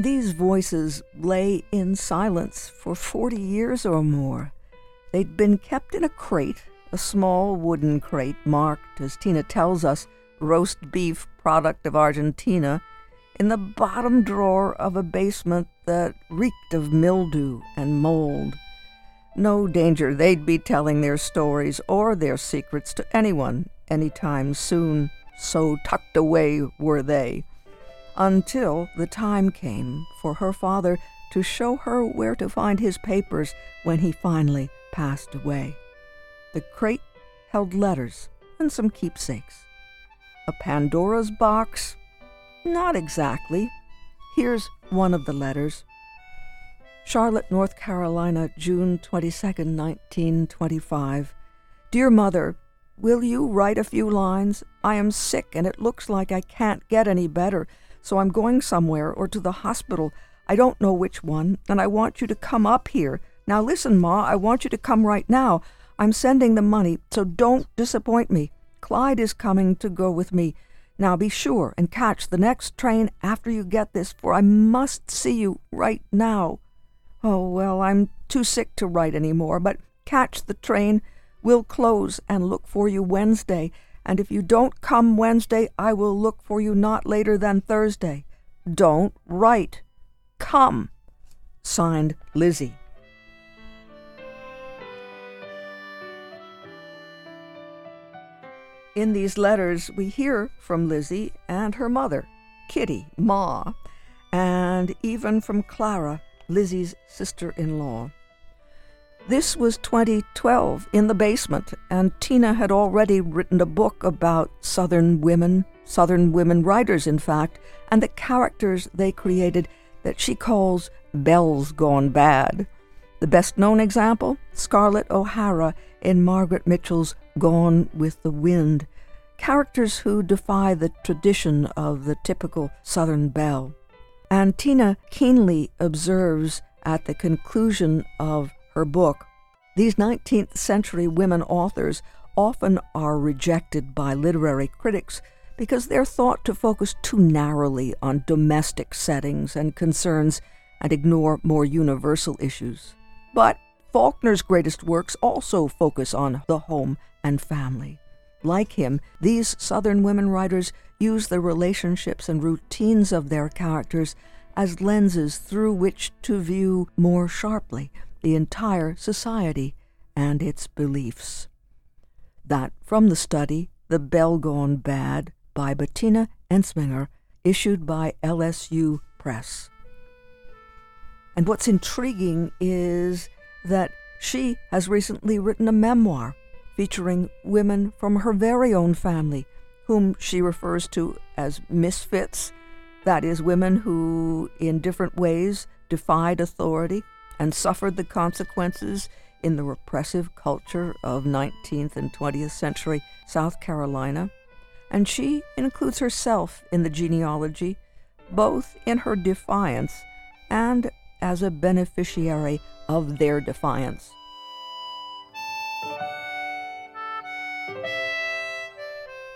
These voices lay in silence for 40 years or more. They'd been kept in a crate, a small wooden crate marked, as Tina tells us, roast beef product of Argentina, in the bottom drawer of a basement that reeked of mildew and mold. No danger they'd be telling their stories or their secrets to anyone any time soon, so tucked away were they until the time came for her father to show her where to find his papers when he finally passed away. The crate held letters and some keepsakes. A Pandora's box? Not exactly. Here's one of the letters. Charlotte, North Carolina, June 22, 1925. Dear Mother, will you write a few lines? I am sick and it looks like I can't get any better so I'm going somewhere or to the hospital. I don't know which one, and I want you to come up here. Now listen, Ma, I want you to come right now. I'm sending the money, so don't disappoint me. Clyde is coming to go with me. Now be sure and catch the next train after you get this, for I must see you right now. Oh, well, I'm too sick to write any more, but catch the train. We'll close and look for you Wednesday and if you don't come Wednesday, I will look for you not later than Thursday. Don't write. Come. Signed, Lizzie. In these letters, we hear from Lizzie and her mother, Kitty, Ma, and even from Clara, Lizzie's sister in law. This was 2012 in the basement, and Tina had already written a book about Southern women, Southern women writers, in fact, and the characters they created that she calls Belles Gone Bad. The best known example Scarlett O'Hara in Margaret Mitchell's Gone with the Wind, characters who defy the tradition of the typical Southern belle. And Tina keenly observes at the conclusion of her book. These 19th century women authors often are rejected by literary critics because they're thought to focus too narrowly on domestic settings and concerns and ignore more universal issues. But Faulkner's greatest works also focus on the home and family. Like him, these Southern women writers use the relationships and routines of their characters as lenses through which to view more sharply the entire society and its beliefs. That from the study, The Belle Gone Bad by Betina Entzminger, issued by LSU Press. And what's intriguing is that she has recently written a memoir featuring women from her very own family, whom she refers to as misfits, that is, women who, in different ways, defied authority and suffered the consequences in the repressive culture of 19th and 20th century South Carolina, and she includes herself in the genealogy, both in her defiance and as a beneficiary of their defiance.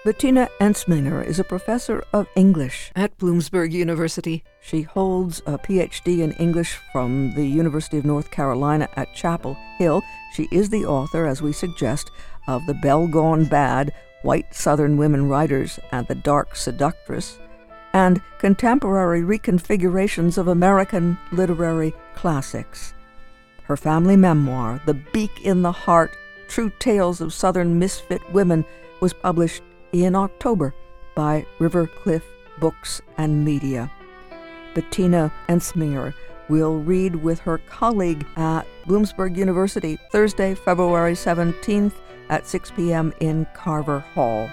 Betina Entzminger is a professor of English at Bloomsburg University. She holds a PhD in English from the University of North Carolina at Chapel Hill. She is the author, as we suggest, of The Belle Gone Bad White Southern Women Writers and the Dark Seductress, and contemporary reconfigurations of American literary classics. Her family memoir, The Beak in the Heart True Tales of Southern Misfit Women, was published in October by Rivercliff Books and Media. Betina Entzminger will read with her colleague at Bloomsburg University Thursday, February 17th at 6 p.m. in Carver Hall.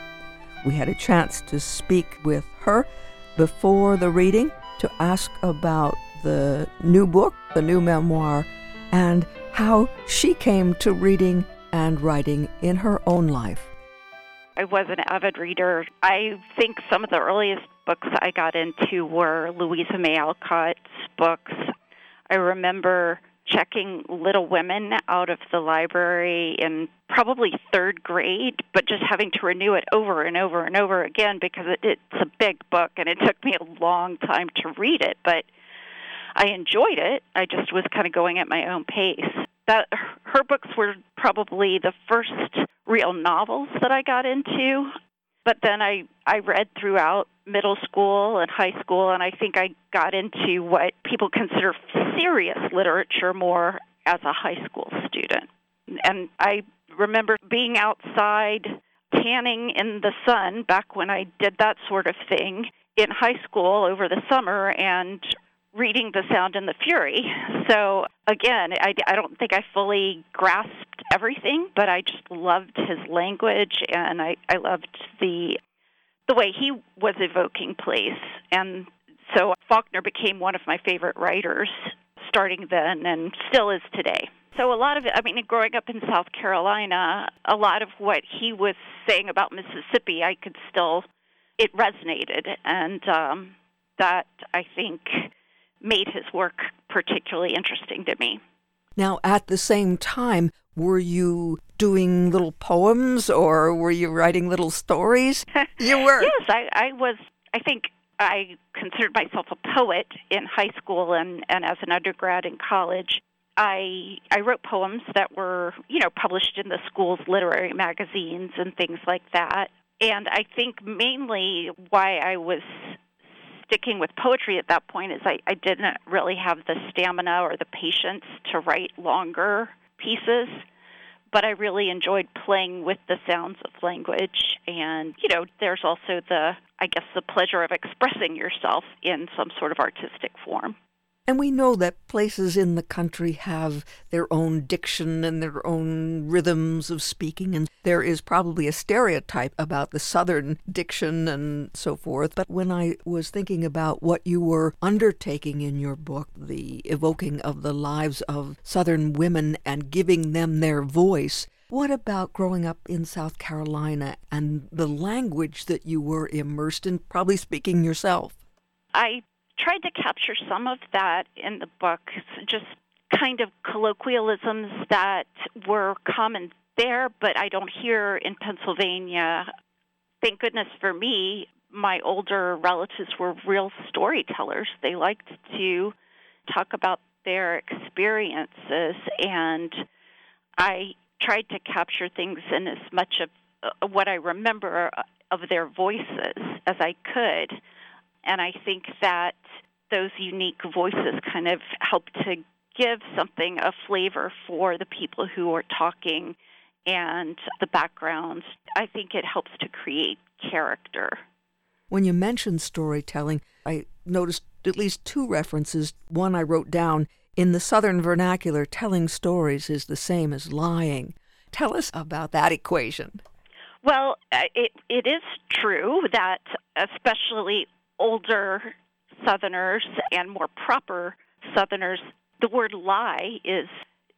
We had a chance to speak with her before the reading to ask about the new book, the new memoir, and how she came to reading and writing in her own life. I was an avid reader. I think some of the earliest books I got into were Louisa May Alcott's books. I remember checking Little Women out of the library in probably third grade, but just having to renew it over and over and over again because it, it's a big book and it took me a long time to read it. But I enjoyed it. I just was kind of going at my own pace. That her books were probably the first real novels that I got into. But then I I read throughout middle school and high school and I think I got into what people consider serious literature more as a high school student. And I remember being outside tanning in the sun back when I did that sort of thing in high school over the summer and reading The Sound and the Fury. So again, I, I don't think I fully grasped everything, but I just loved his language and I, I loved the the way he was evoking place. And so Faulkner became one of my favorite writers starting then and still is today. So a lot of it, I mean, growing up in South Carolina, a lot of what he was saying about Mississippi, I could still, it resonated. And um, that, I think, made his work particularly interesting to me. Now, at the same time, were you doing little poems or were you writing little stories? you were. yes, I, I was. I think I considered myself a poet in high school and, and as an undergrad in college. I I wrote poems that were, you know, published in the school's literary magazines and things like that. And I think mainly why I was sticking with poetry at that point is I, I didn't really have the stamina or the patience to write longer pieces but I really enjoyed playing with the sounds of language. And, you know, there's also the, I guess, the pleasure of expressing yourself in some sort of artistic form. And we know that places in the country have their own diction and their own rhythms of speaking, and there is probably a stereotype about the Southern diction and so forth. But when I was thinking about what you were undertaking in your book, the evoking of the lives of Southern women and giving them their voice, what about growing up in South Carolina and the language that you were immersed in, probably speaking yourself? I tried to capture some of that in the book, just kind of colloquialisms that were common there, but I don't hear in Pennsylvania. Thank goodness for me, my older relatives were real storytellers. They liked to talk about their experiences, and I tried to capture things in as much of uh, what I remember of their voices as I could. And I think that those unique voices kind of help to give something a flavor for the people who are talking and the backgrounds. I think it helps to create character. When you mentioned storytelling, I noticed at least two references. One I wrote down in the Southern vernacular, telling stories is the same as lying. Tell us about that equation. Well, uh, it it is true that especially older Southerners and more proper Southerners, the word lie is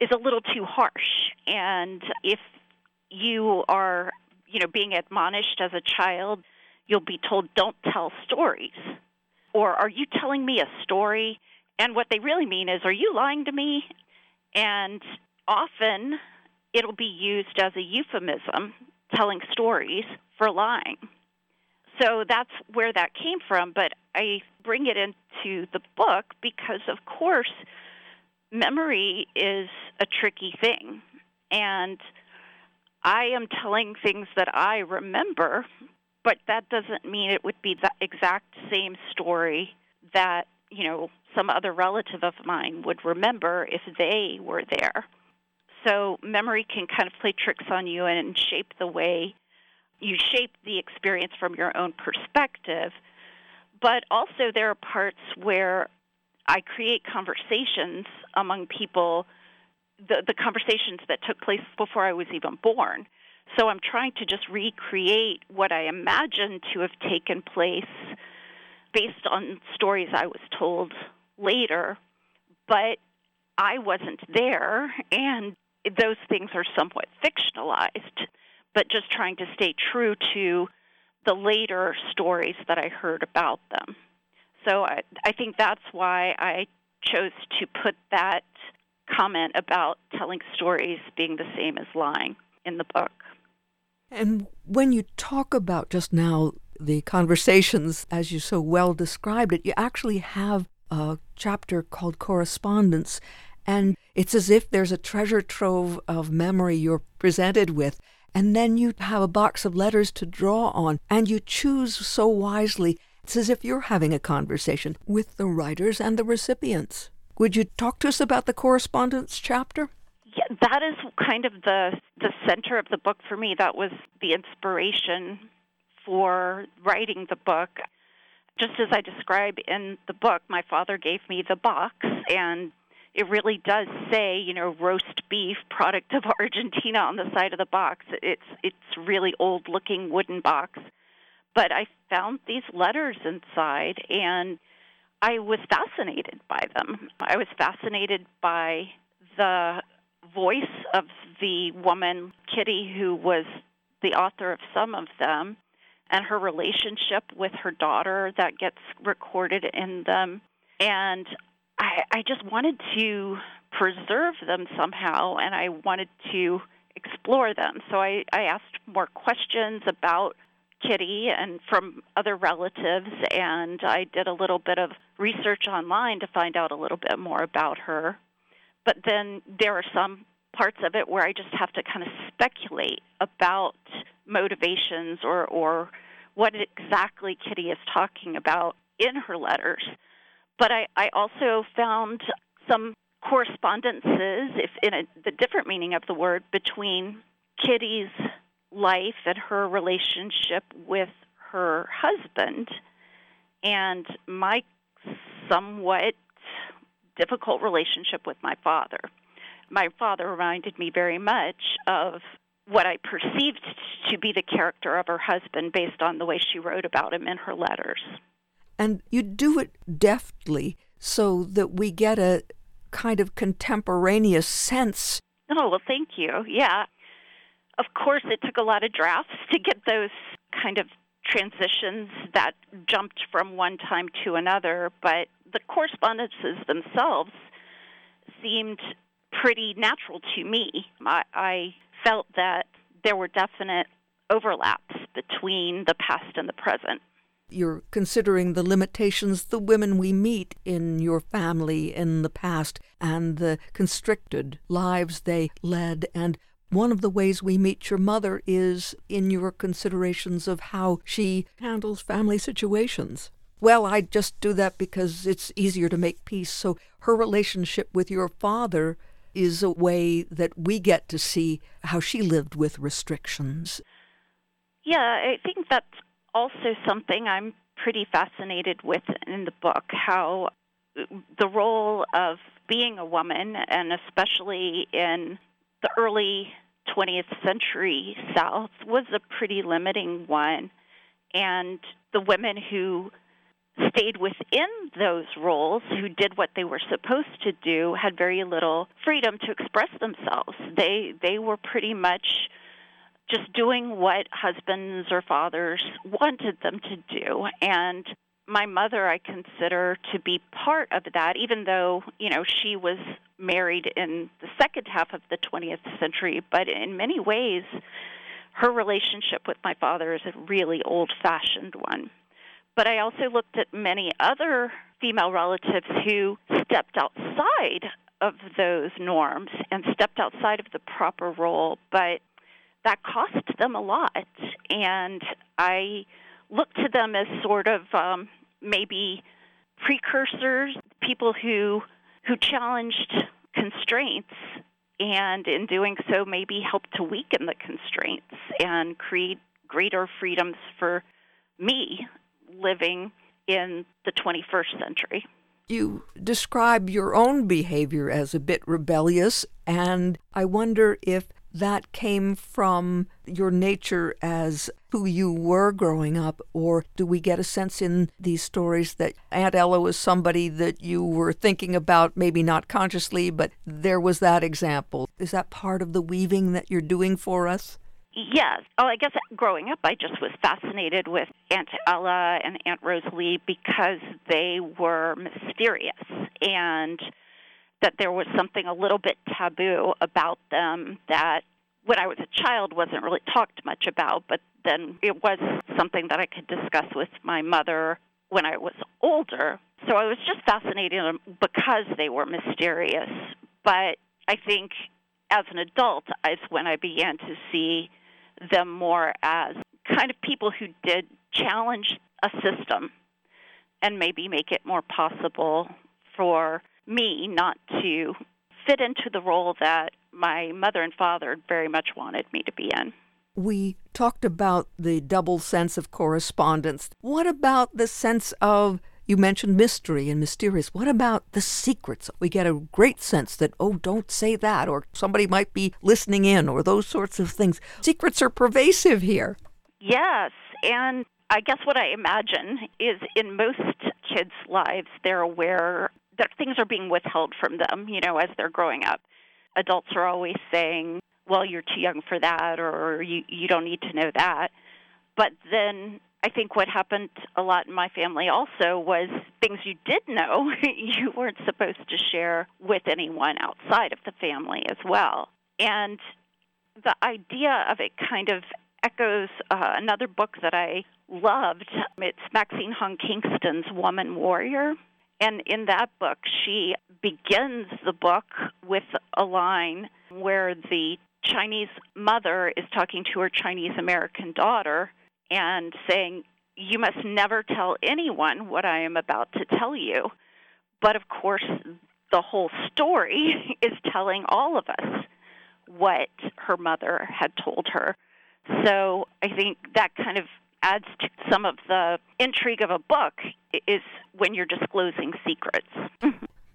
is a little too harsh. And if you are, you know, being admonished as a child, you'll be told, "Don't tell stories," or "Are you telling me a story?" And what they really mean is, "Are you lying to me?" And often it'll be used as a euphemism, telling stories for lying. So that's where that came from. But I bring it into the book because, of course, memory is a tricky thing. And I am telling things that I remember, but that doesn't mean it would be the exact same story that, you know, some other relative of mine would remember if they were there. So memory can kind of play tricks on you and shape the way you shape the experience from your own perspective. But also, there are parts where I create conversations among people, the, the conversations that took place before I was even born. So I'm trying to just recreate what I imagine to have taken place based on stories I was told later, but I wasn't there, and those things are somewhat fictionalized but just trying to stay true to the later stories that I heard about them. So I, I think that's why I chose to put that comment about telling stories being the same as lying in the book. And when you talk about just now the conversations, as you so well described it, you actually have a chapter called Correspondence, and it's as if there's a treasure trove of memory you're presented with. And then you have a box of letters to draw on, and you choose so wisely. It's as if you're having a conversation with the writers and the recipients. Would you talk to us about the correspondence chapter? Yeah, that is kind of the the center of the book for me. That was the inspiration for writing the book. Just as I describe in the book, my father gave me the box, and it really does say, you know, roast beef, product of Argentina, on the side of the box. It's it's really old looking wooden box, but I found these letters inside, and I was fascinated by them. I was fascinated by the voice of the woman, Kitty, who was the author of some of them, and her relationship with her daughter that gets recorded in them. And I, I just wanted to preserve them somehow, and I wanted to explore them. So I, I asked more questions about Kitty and from other relatives, and I did a little bit of research online to find out a little bit more about her. But then there are some parts of it where I just have to kind of speculate about motivations or, or what exactly Kitty is talking about in her letters. But I, I also found some correspondences, if in a, the different meaning of the word, between Kitty's life and her relationship with her husband and my somewhat difficult relationship with my father. My father reminded me very much of what I perceived to be the character of her husband based on the way she wrote about him in her letters. And you do it deftly so that we get a kind of contemporaneous sense. Oh, well, thank you. Yeah. Of course, it took a lot of drafts to get those kind of transitions that jumped from one time to another, but the correspondences themselves seemed pretty natural to me. I, I felt that there were definite overlaps between the past and the present. You're considering the limitations the women we meet in your family in the past and the constricted lives they led. And one of the ways we meet your mother is in your considerations of how she handles family situations. Well, I just do that because it's easier to make peace. So her relationship with your father is a way that we get to see how she lived with restrictions. Yeah, I think that's also something I'm pretty fascinated with in the book how the role of being a woman, and especially in the early 20th century South, was a pretty limiting one. And the women who stayed within those roles, who did what they were supposed to do, had very little freedom to express themselves. They they were pretty much just doing what husbands or fathers wanted them to do. And my mother I consider to be part of that even though you know she was married in the second half of the 20th century. But in many ways her relationship with my father is a really old fashioned one. But I also looked at many other female relatives who stepped outside of those norms and stepped outside of the proper role, but that cost them a lot. And I look to them as sort of um, maybe precursors, people who who challenged constraints and in doing so maybe helped to weaken the constraints and create greater freedoms for me living in the 21st century. You describe your own behavior as a bit rebellious, and I wonder if that came from your nature as who you were growing up, or do we get a sense in these stories that Aunt Ella was somebody that you were thinking about, maybe not consciously, but there was that example? Is that part of the weaving that you're doing for us? Yes. Oh, I guess growing up, I just was fascinated with Aunt Ella and Aunt Rosalie because they were mysterious and that there was something a little bit taboo about them that when I was a child wasn't really talked much about, but then it was something that I could discuss with my mother when I was older. So I was just fascinated because they were mysterious. But I think as an adult is when I began to see them more as kind of people who did challenge a system and maybe make it more possible for me not to fit into the role that my mother and father very much wanted me to be in. We talked about the double sense of correspondence. What about the sense of you mentioned mystery and mysterious. What about the secrets? We get a great sense that, oh, don't say that, or somebody might be listening in, or those sorts of things. Secrets are pervasive here. Yes. And I guess what I imagine is in most kids' lives, they're aware that things are being withheld from them, you know, as they're growing up. Adults are always saying, well, you're too young for that, or you, you don't need to know that. But then I think what happened a lot in my family also was things you did know you weren't supposed to share with anyone outside of the family as well. And the idea of it kind of echoes uh, another book that I loved. It's Maxine Hong Kingston's Woman Warrior. And in that book, she begins the book with a line where the Chinese mother is talking to her Chinese American daughter and saying, You must never tell anyone what I am about to tell you. But of course, the whole story is telling all of us what her mother had told her. So I think that kind of adds to some of the intrigue of a book is when you're disclosing secrets.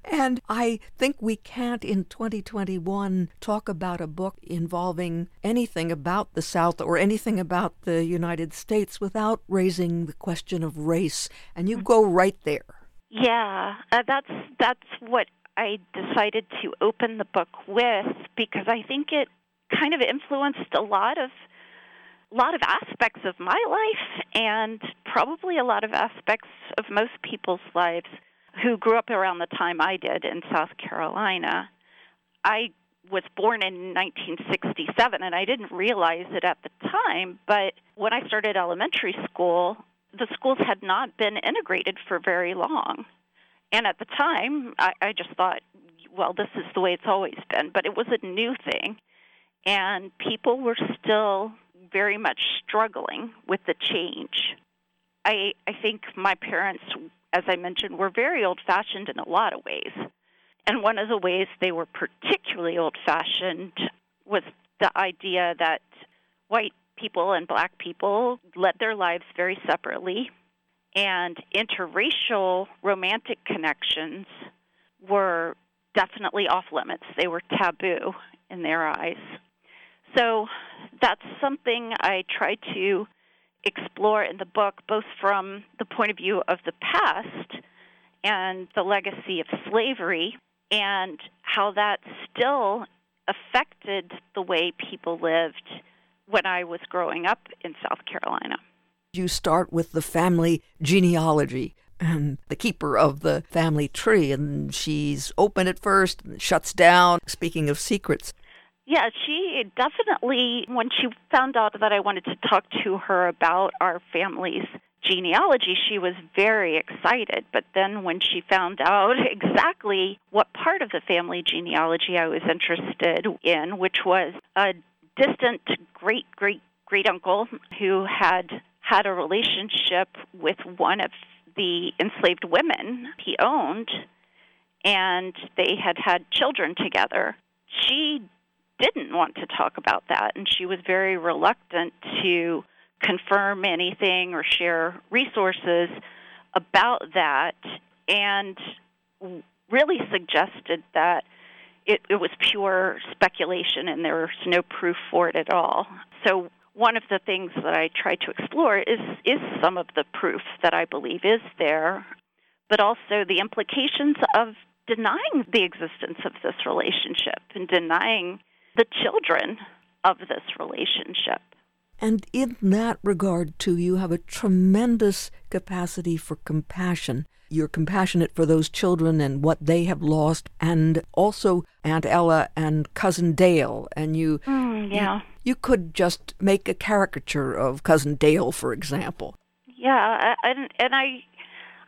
And I think we can't in 2021 talk about a book involving anything about the South or anything about the United States without raising the question of race. And you go right there. Yeah, uh, that's that's what I decided to open the book with because I think it kind of influenced a lot of a lot of aspects of my life and probably a lot of aspects of most people's lives who grew up around the time I did in South Carolina. I was born in 1967 and I didn't realize it at the time, but when I started elementary school, the schools had not been integrated for very long. And at the time, I, I just thought, well, this is the way it's always been, but it was a new thing. And people were still very much struggling with the change. I, I think my parents as I mentioned, were very old fashioned in a lot of ways. And one of the ways they were particularly old fashioned was the idea that white people and black people led their lives very separately, and interracial romantic connections were definitely off limits. They were taboo in their eyes. So that's something I try to explore in the book, both from the point of view of the past and the legacy of slavery, and how that still affected the way people lived when I was growing up in South Carolina. You start with the family genealogy and the keeper of the family tree, and she's open at first and shuts down. Speaking of secrets, yeah, she definitely, when she found out that I wanted to talk to her about our family's genealogy, she was very excited. But then when she found out exactly what part of the family genealogy I was interested in, which was a distant great great great uncle who had had a relationship with one of the enslaved women he owned, and they had had children together. She didn't want to talk about that, and she was very reluctant to confirm anything or share resources about that, and really suggested that it, it was pure speculation and there was no proof for it at all. So one of the things that I try to explore is is some of the proof that I believe is there, but also the implications of denying the existence of this relationship and denying the children of this relationship. And in that regard, too, you have a tremendous capacity for compassion. You're compassionate for those children and what they have lost, and also Aunt Ella and Cousin Dale. And you, mm, yeah, you, you, could just make a caricature of Cousin Dale, for example. Yeah, and and I,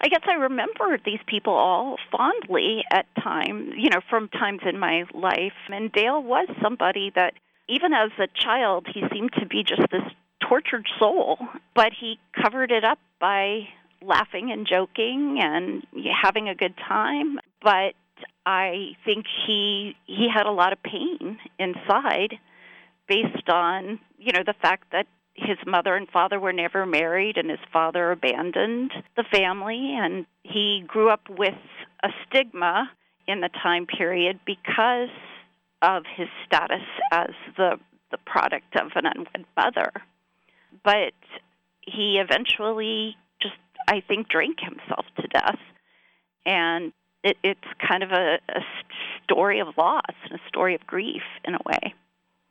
I guess I remember these people all fondly at times, you know, from times in my life. And Dale was somebody that, even as a child, he seemed to be just this tortured soul, but he covered it up by laughing and joking and having a good time. But I think he he had a lot of pain inside based on, you know, the fact that his mother and father were never married and his father abandoned the family. And he grew up with a stigma in the time period because of his status as the the product of an unwed mother. But he eventually just i think drank himself to death. And it, it's kind of a, a story of loss and a story of grief in a way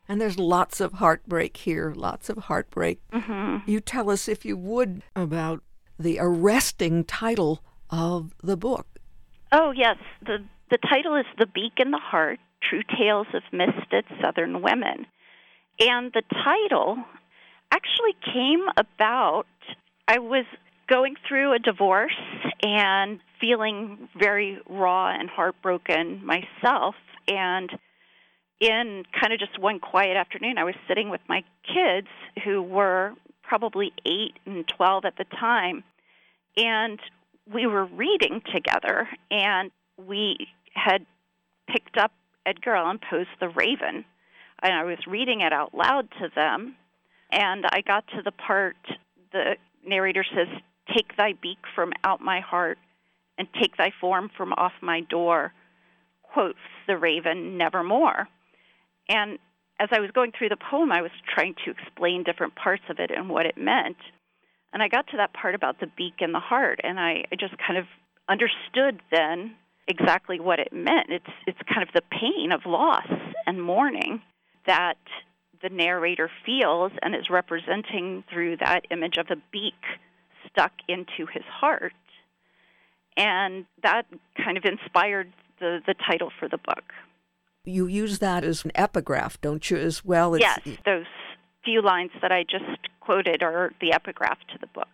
and there's lots of heartbreak here, lots of heartbreak. Mm-hmm. You tell us, if you would, about the arresting title of the book. Oh, yes. The, the title is The Beak in the Heart True Tales of Misfit Southern Women. And the title actually came about, I was going through a divorce and feeling very raw and heartbroken myself. And in kind of just one quiet afternoon, I was sitting with my kids who were probably 8 and 12 at the time, and we were reading together, and we had picked up Edgar Allan Poe's The Raven, and I was reading it out loud to them, and I got to the part the narrator says, Take thy beak from out my heart, and take thy form from off my door, quotes the raven, nevermore. And as I was going through the poem, I was trying to explain different parts of it and what it meant. And I got to that part about the beak and the heart, and I, I just kind of understood then exactly what it meant. It's it's kind of the pain of loss and mourning that the narrator feels and is representing through that image of a beak stuck into his heart. And that kind of inspired the, the title for the book you use that as an epigraph, don't you, as well? It's, yes, those few lines that I just quoted are the epigraph to the book.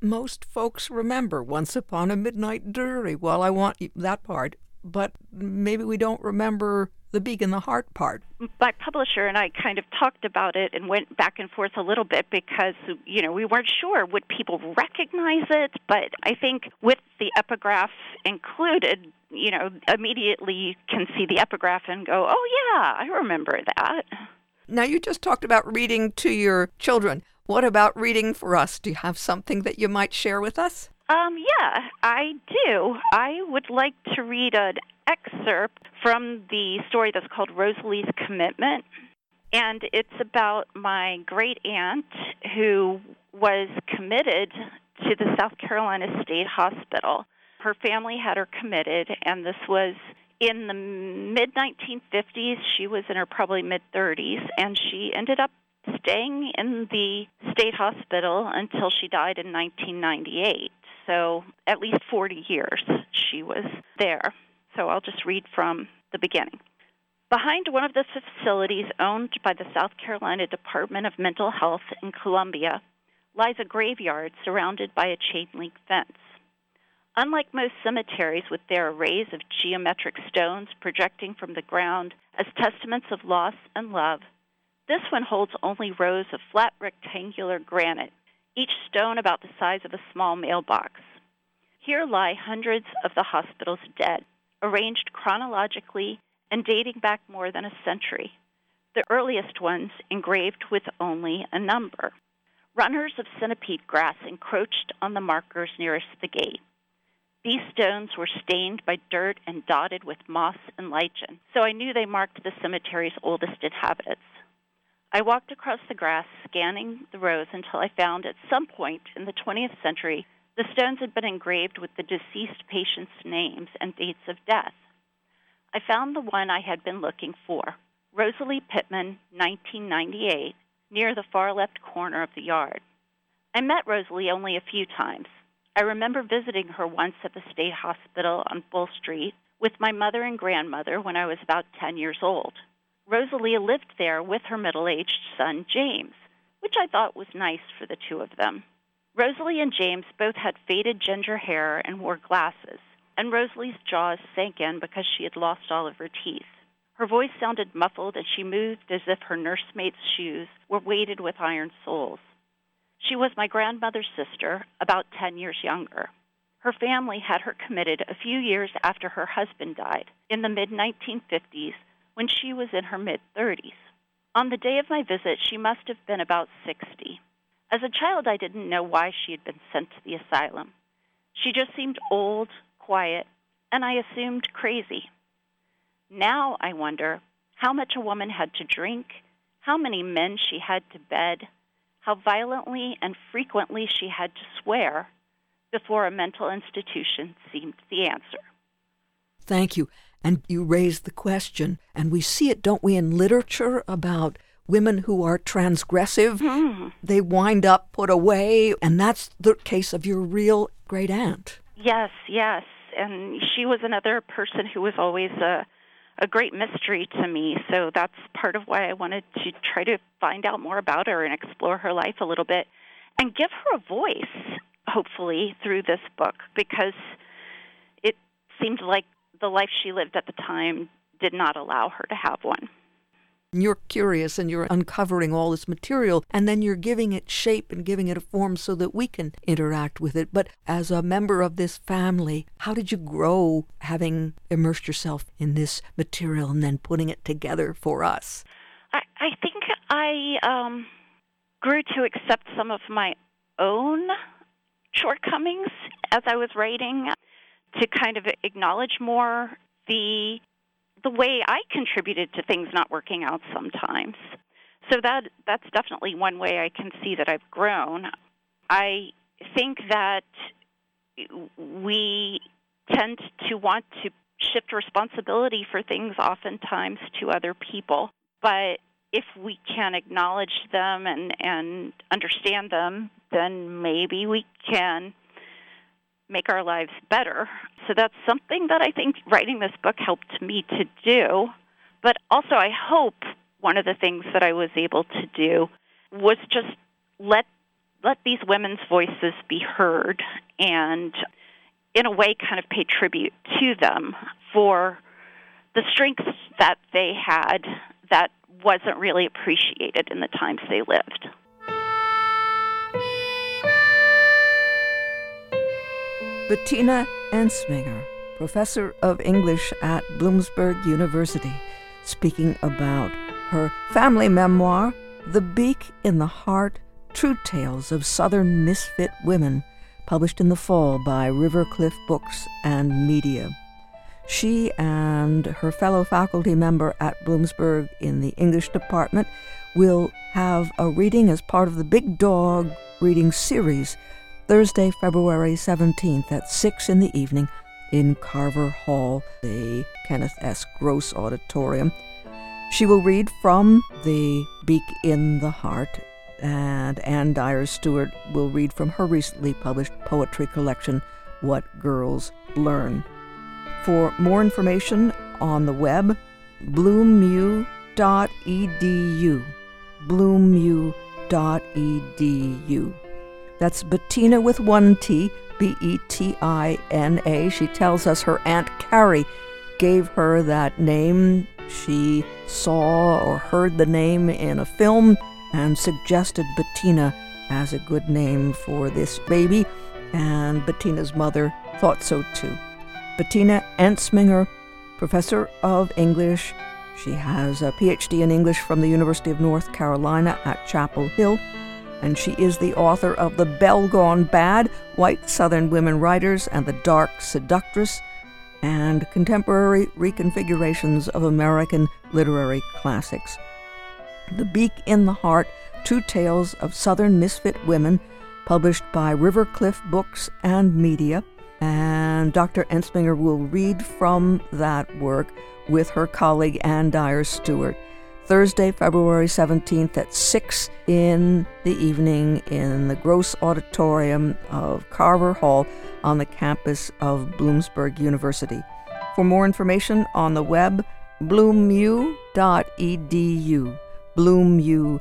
Most folks remember Once Upon a Midnight Dreary. Well, I want that part, but maybe we don't remember the beak in the heart part. My publisher and I kind of talked about it and went back and forth a little bit because you know we weren't sure would people recognize it, but I think with the epigraph included, you know, immediately you can see the epigraph and go, "Oh yeah, I remember that." Now you just talked about reading to your children. What about reading for us? Do you have something that you might share with us? Um, yeah, I do. I would like to read an excerpt from the story that's called Rosalie's Commitment. And it's about my great aunt who was committed to the South Carolina State Hospital. Her family had her committed, and this was in the mid 1950s. She was in her probably mid 30s, and she ended up staying in the state hospital until she died in 1998. So, at least 40 years she was there. So I'll just read from the beginning. Behind one of the facilities owned by the South Carolina Department of Mental Health in Columbia lies a graveyard surrounded by a chain link fence. Unlike most cemeteries with their arrays of geometric stones projecting from the ground as testaments of loss and love, this one holds only rows of flat rectangular granite, each stone about the size of a small mailbox. Here lie hundreds of the hospital's dead, arranged chronologically and dating back more than a century, the earliest ones engraved with only a number. Runners of centipede grass encroached on the markers nearest the gate. These stones were stained by dirt and dotted with moss and lichen, so I knew they marked the cemetery's oldest inhabitants. I walked across the grass, scanning the rows until I found at some point in the 20th century the stones had been engraved with the deceased patients' names and dates of death. I found the one I had been looking for Rosalie Pittman, 1998, near the far left corner of the yard. I met Rosalie only a few times. I remember visiting her once at the state hospital on Bull Street with my mother and grandmother when I was about 10 years old. Rosalie lived there with her middle aged son, James, which I thought was nice for the two of them. Rosalie and James both had faded ginger hair and wore glasses, and Rosalie's jaws sank in because she had lost all of her teeth. Her voice sounded muffled, and she moved as if her nursemaid's shoes were weighted with iron soles. She was my grandmother's sister, about 10 years younger. Her family had her committed a few years after her husband died, in the mid 1950s, when she was in her mid 30s. On the day of my visit, she must have been about 60. As a child, I didn't know why she had been sent to the asylum. She just seemed old, quiet, and I assumed crazy. Now I wonder how much a woman had to drink, how many men she had to bed, how violently and frequently she had to swear before a mental institution seemed the answer. Thank you. And you raised the question, and we see it, don't we, in literature about women who are transgressive. Mm. They wind up put away, and that's the case of your real great aunt. Yes, yes. And she was another person who was always a a great mystery to me. So that's part of why I wanted to try to find out more about her and explore her life a little bit and give her a voice, hopefully, through this book because it seemed like the life she lived at the time did not allow her to have one. You're curious and you're uncovering all this material, and then you're giving it shape and giving it a form so that we can interact with it. But as a member of this family, how did you grow having immersed yourself in this material and then putting it together for us? I, I think I um, grew to accept some of my own shortcomings as I was writing, to kind of acknowledge more the the way I contributed to things not working out sometimes. So that that's definitely one way I can see that I've grown. I think that we tend to want to shift responsibility for things oftentimes to other people. But if we can acknowledge them and, and understand them, then maybe we can make our lives better. So that's something that I think writing this book helped me to do. But also, I hope one of the things that I was able to do was just let let these women's voices be heard and in a way kind of pay tribute to them for the strengths that they had that wasn't really appreciated in the times they lived. Betina Entzminger, professor of English at Bloomsburg University, speaking about her family memoir, The Beak in the Heart True Tales of Southern Misfit Women, published in the fall by Rivercliff Books and Media. She and her fellow faculty member at Bloomsburg in the English department will have a reading as part of the Big Dog reading series Thursday, February 17th at 6 in the evening in Carver Hall, the Kenneth S. Gross Auditorium. She will read from The Beak in the Heart, and Ann Dyer Stewart will read from her recently published poetry collection, What Girls Learn. For more information on the web, bloomu.edu. bloomu.edu. That's Betina with one T, B E T I N A. She tells us her Aunt Carrie gave her that name. She saw or heard the name in a film and suggested Betina as a good name for this baby, and Betina's mother thought so too. Betina Entzminger, professor of English. She has a PhD in English from the University of North Carolina at Chapel Hill and she is the author of The Belle Gone Bad White Southern Women Writers and the Dark Seductress, and contemporary reconfigurations of American literary classics. The Beak in the Heart Two Tales of Southern Misfit Women, published by Rivercliff Books and Media. And Dr. Entzminger will read from that work with her colleague Ann Dyer Stewart. Thursday, February 17th at 6 in the evening in the Gross Auditorium of Carver Hall on the campus of Bloomsburg University. For more information on the web, bloomu.edu. bloomu.edu.